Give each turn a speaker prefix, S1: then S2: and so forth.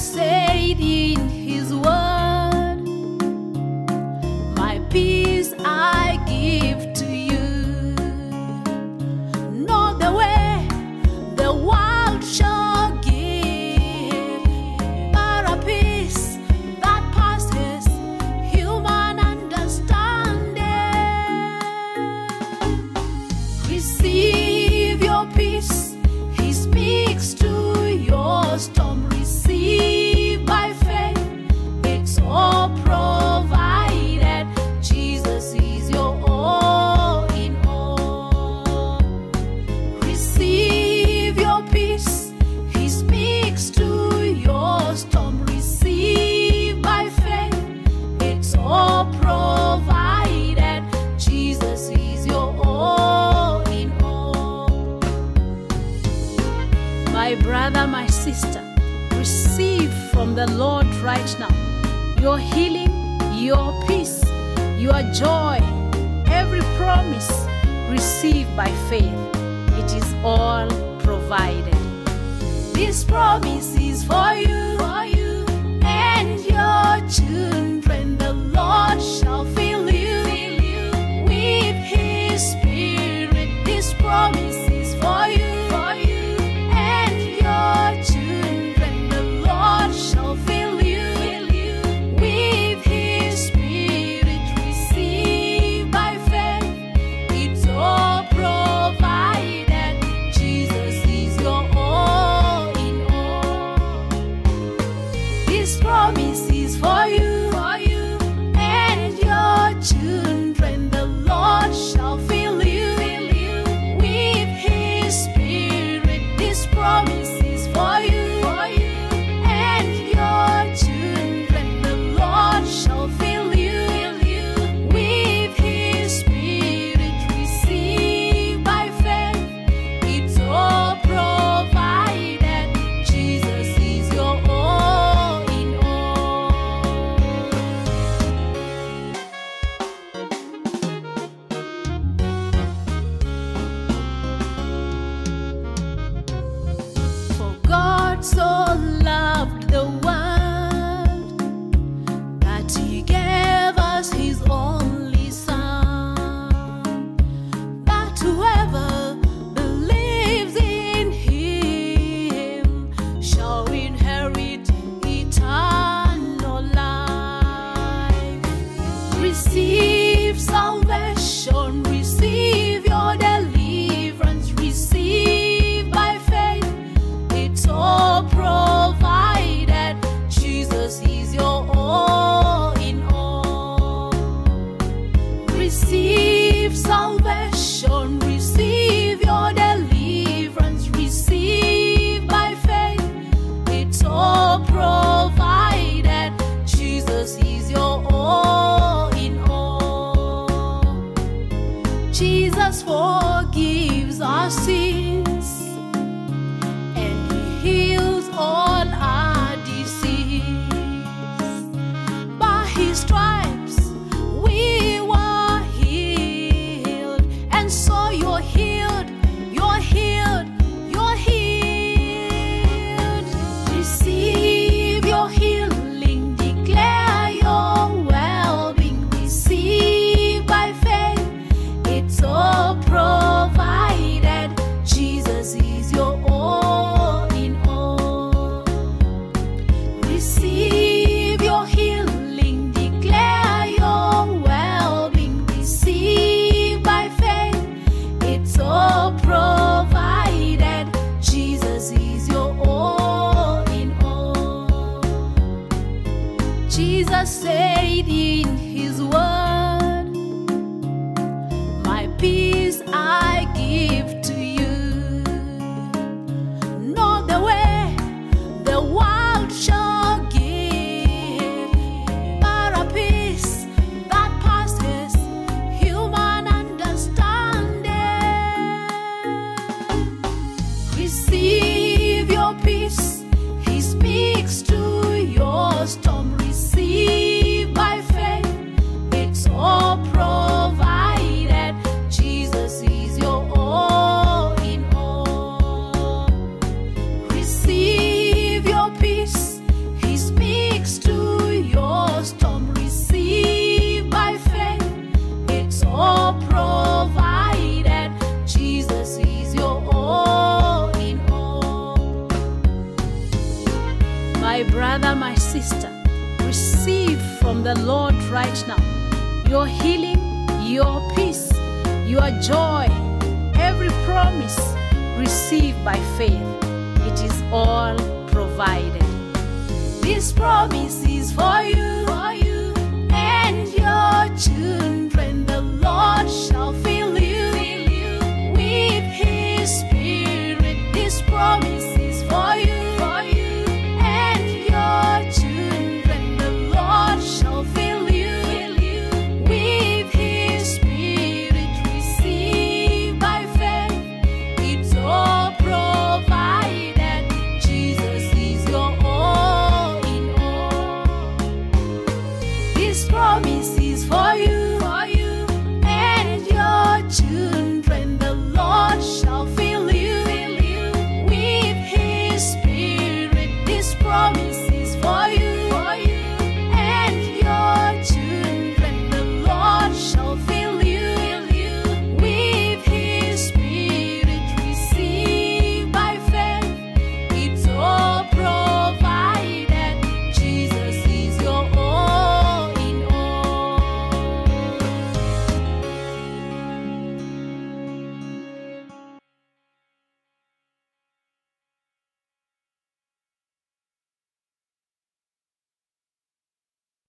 S1: said in his word. right now. Your healing, your peace, your joy, every promise received by faith. It is all provided. This promise is for you, for you and your children. brother, my sister, receive from the Lord right now your healing, your peace, your joy, every promise received by faith. It is all provided. This promise is for you, for you and your children.